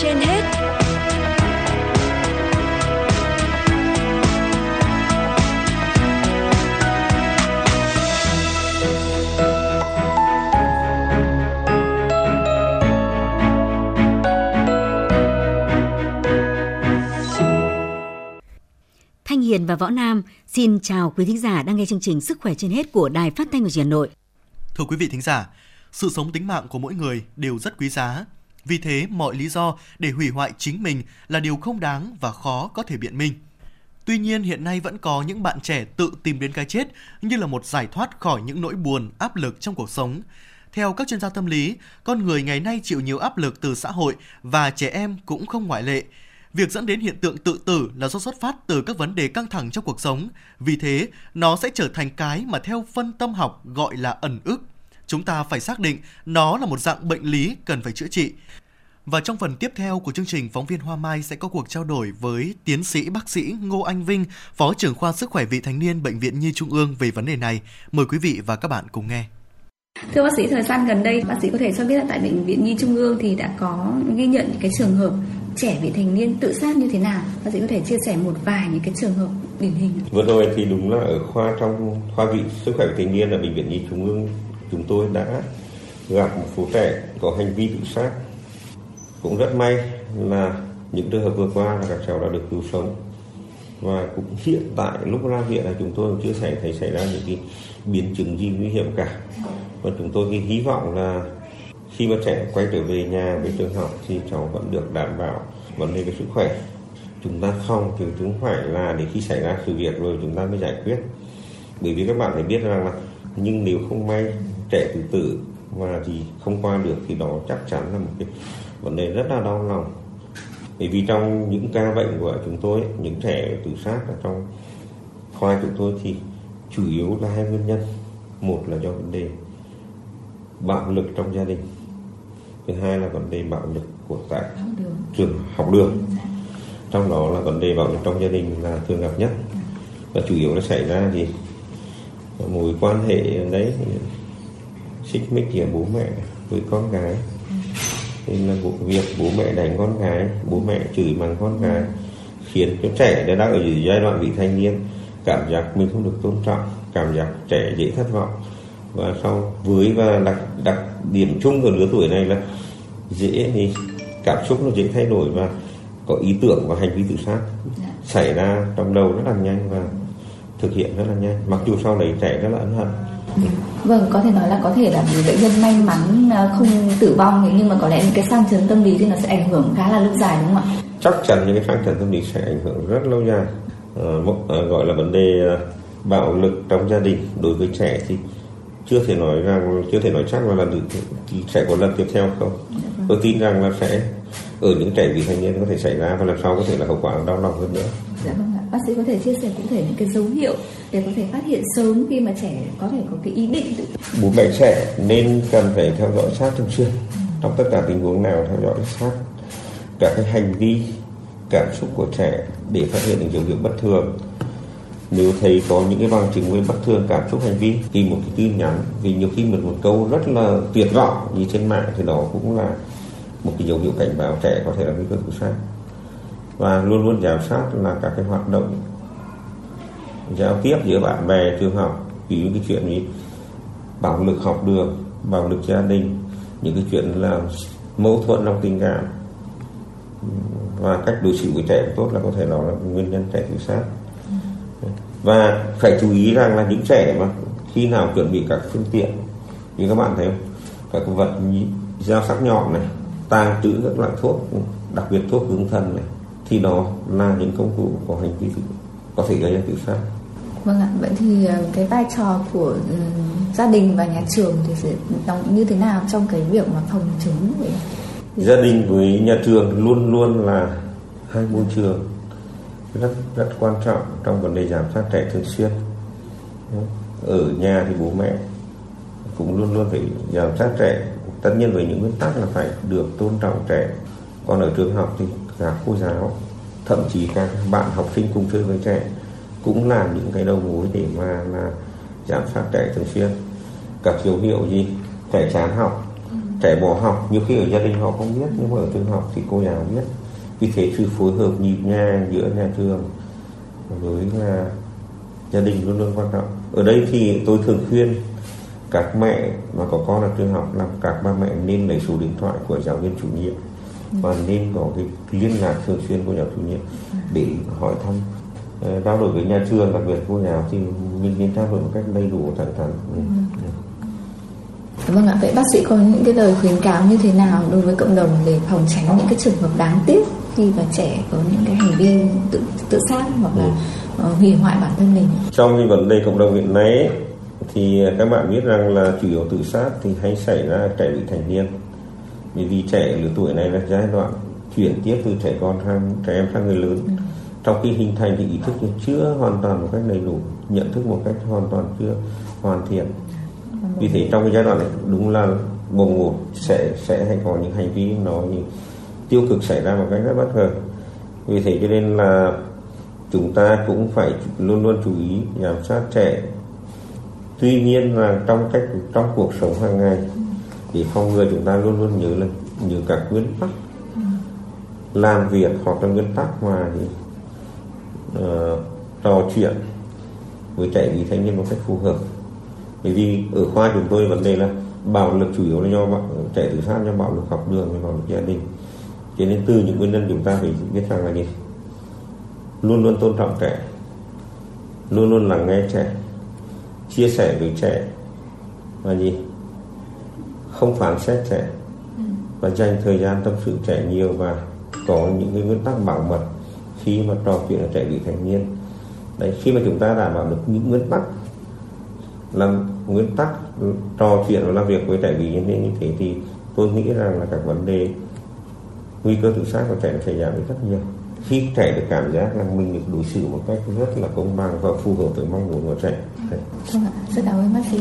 trên hết Thanh Hiền và Võ Nam xin chào quý thính giả đang nghe chương trình Sức khỏe trên hết của Đài Phát thanh và Truyền hình Hà Nội. Thưa quý vị thính giả, sự sống tính mạng của mỗi người đều rất quý giá. Vì thế, mọi lý do để hủy hoại chính mình là điều không đáng và khó có thể biện minh. Tuy nhiên, hiện nay vẫn có những bạn trẻ tự tìm đến cái chết như là một giải thoát khỏi những nỗi buồn, áp lực trong cuộc sống. Theo các chuyên gia tâm lý, con người ngày nay chịu nhiều áp lực từ xã hội và trẻ em cũng không ngoại lệ. Việc dẫn đến hiện tượng tự tử là do xuất phát từ các vấn đề căng thẳng trong cuộc sống. Vì thế, nó sẽ trở thành cái mà theo phân tâm học gọi là ẩn ức. Chúng ta phải xác định nó là một dạng bệnh lý cần phải chữa trị. Và trong phần tiếp theo của chương trình, phóng viên Hoa Mai sẽ có cuộc trao đổi với tiến sĩ bác sĩ Ngô Anh Vinh, Phó trưởng khoa sức khỏe vị thành niên Bệnh viện Nhi Trung ương về vấn đề này. Mời quý vị và các bạn cùng nghe. Thưa bác sĩ, thời gian gần đây, bác sĩ có thể cho biết là tại Bệnh viện Nhi Trung ương thì đã có ghi nhận những cái trường hợp trẻ vị thành niên tự sát như thế nào? Bác sĩ có thể chia sẻ một vài những cái trường hợp điển hình. Vừa rồi thì đúng là ở khoa trong khoa vị sức khỏe vị thành niên ở Bệnh viện Nhi Trung ương chúng tôi đã gặp một số trẻ có hành vi tự sát. Cũng rất may là những trường hợp vừa qua là các cháu đã được cứu sống. Và cũng hiện tại, lúc ra viện là chúng tôi cũng chưa xảy thấy xảy ra những cái biến chứng gì nguy hiểm cả. Và chúng tôi hy vọng là khi mà trẻ quay trở về nhà với trường học thì cháu vẫn được đảm bảo vấn đề về sức khỏe. Chúng ta không thì chúng phải là để khi xảy ra sự việc rồi chúng ta mới giải quyết. Bởi vì các bạn phải biết rằng là nhưng nếu không may trẻ tự tử mà gì không qua được thì đó chắc chắn là một cái vấn đề rất là đau lòng. Bởi vì trong những ca bệnh của chúng tôi những trẻ tự sát ở trong khoa chúng tôi thì chủ yếu là hai nguyên nhân. Một là do vấn đề bạo lực trong gia đình. Thứ hai là vấn đề bạo lực của tại trường học đường. Trong đó là vấn đề bạo lực trong gia đình là thường gặp nhất. Và chủ yếu nó xảy ra thì mối quan hệ đấy xích mích giữa bố mẹ với con gái. Nên là vụ việc bố mẹ đánh con gái, bố mẹ chửi mắng con gái, khiến cho trẻ đã đang ở giai đoạn vị thanh niên, cảm giác mình không được tôn trọng, cảm giác trẻ dễ thất vọng. Và sau với và đặc đặc điểm chung của lứa tuổi này là dễ thì cảm xúc nó dễ thay đổi và có ý tưởng và hành vi tự sát xảy ra trong đầu rất là nhanh và thực hiện rất là nhanh. Mặc dù sau đấy trẻ rất là ân hận Vâng, có thể nói là có thể là vì bệnh nhân may mắn à, không tử vong nhưng mà có lẽ những cái sang chấn tâm lý thì nó sẽ ảnh hưởng khá là lâu dài đúng không ạ? chắc chắn những cái sang chấn tâm lý sẽ ảnh hưởng rất lâu dài à, một, gọi là vấn đề à, bạo lực trong gia đình đối với trẻ thì chưa thể nói rằng chưa thể nói chắc là lần sẽ có lần tiếp theo không tôi tin rằng là sẽ ở những trẻ vị thành niên có thể xảy ra và lần sau có thể là hậu quả đau lòng hơn nữa Dạ vâng ạ. Bác sĩ có thể chia sẻ cụ thể những cái dấu hiệu để có thể phát hiện sớm khi mà trẻ có thể có cái ý định tự bố mẹ trẻ nên cần phải theo dõi sát thường xuyên, trong tất cả tình huống nào theo dõi sát cả cái hành vi, cảm xúc của trẻ để phát hiện những dấu hiệu bất thường. Nếu thấy có những cái bằng chứng về bất thường, cảm xúc, hành vi, thì một cái tin nhắn, vì nhiều khi một một câu rất là tuyệt vọng như trên mạng thì đó cũng là một cái dấu hiệu cảnh báo trẻ có thể là nguy cơ tự sát và luôn luôn giám sát là các cái hoạt động giao tiếp giữa bạn bè, trường học ví dụ cái chuyện như bạo lực học đường, bạo lực gia đình, những cái chuyện là mâu thuẫn trong tình cảm. Và cách đối xử với trẻ tốt là có thể đó là nguyên nhân trẻ tự sát. Và phải chú ý rằng là những trẻ mà khi nào chuẩn bị các phương tiện, như các bạn thấy không? Các vật dao sắc nhọn này, tàng trữ các loại thuốc, đặc biệt thuốc hướng thần này thì đó là những công cụ có hành vi có thể gây ra tự sát. Vâng ạ, vậy thì ờ, cái vai trò của ừ, gia đình và nhà trường thì sẽ đóng như thế nào trong cái việc mà phòng chống vậy? gia đình với nhà trường luôn luôn là hai môi trường rất rất quan trọng trong vấn đề giám sát trẻ thường xuyên. Ở nhà thì bố mẹ cũng luôn luôn phải giám sát trẻ. Tất nhiên với những nguyên tắc là phải được tôn trọng trẻ. Còn ở trường học thì cả cô giáo thậm chí các bạn học sinh cùng chơi với trẻ cũng là những cái đầu mối để mà là giám sát trẻ thường xuyên. Các dấu hiệu gì? Trẻ chán học trẻ bỏ học. Nhiều khi ở gia đình họ không biết nhưng mà ở trường học thì cô giáo biết. Vì thế sự phối hợp nhịp nhàng giữa nhà trường với là gia đình luôn luôn quan trọng. Ở đây thì tôi thường khuyên các mẹ mà có con ở trường học là các ba mẹ nên lấy số điện thoại của giáo viên chủ nhiệm và nên có cái liên lạc thường xuyên của giáo chủ nhiệm để hỏi thăm ờ, trao đổi với nhà trường đặc biệt cô giáo thì mình nên trao đổi một cách đầy đủ thẳng thắn ừ. Vâng ạ, vậy bác sĩ có những cái lời khuyến cáo như thế nào đối với cộng đồng để phòng tránh những cái trường hợp đáng tiếc khi mà trẻ có những cái hành vi tự tự sát hoặc là uh, hủy hoại bản thân mình? trong cái vấn đề cộng đồng hiện nay ấy, thì các bạn biết rằng là chủ yếu tự sát thì hay xảy ra trẻ vị thành niên bởi vì trẻ lứa tuổi này là giai đoạn chuyển tiếp từ trẻ con sang trẻ em sang người lớn. Trong khi hình thành thì ý thức chưa hoàn toàn một cách đầy đủ nhận thức một cách hoàn toàn chưa hoàn thiện. Vì thế trong cái giai đoạn này đúng là bồng một sẽ sẽ hay có những hành vi nó tiêu cực xảy ra một cách rất bất ngờ. Vì thế cho nên là chúng ta cũng phải luôn luôn chú ý giám sát trẻ. Tuy nhiên là trong cách trong cuộc sống hàng ngày thì phòng ngừa chúng ta luôn luôn nhớ là nhớ các nguyên tắc. Làm việc hoặc là nguyên tắc mà thì, uh, trò chuyện với trẻ vị thanh niên một cách phù hợp. Bởi vì ở khoa chúng tôi vấn đề là bạo lực chủ yếu là do trẻ tự sát do bạo lực học đường và bạo lực gia đình. Cho nên từ những nguyên nhân chúng ta phải biết rằng là gì? Luôn luôn tôn trọng trẻ. Luôn luôn lắng nghe trẻ. Chia sẻ với trẻ. Và gì? Không phán xét trẻ và dành thời gian tâm sự trẻ nhiều và có những cái nguyên tắc bảo mật khi mà trò chuyện với trẻ vị thành niên đấy khi mà chúng ta đảm bảo được những nguyên tắc làm nguyên tắc trò chuyện và làm việc với trẻ vị thành niên như thế thì tôi nghĩ rằng là các vấn đề nguy cơ tự sát của trẻ sẽ giảm đi rất nhiều khi trẻ được cảm giác là mình được đối xử một cách rất là công bằng và phù hợp với mong muốn của trẻ Đấy. Vâng rất cảm ơn bác sĩ.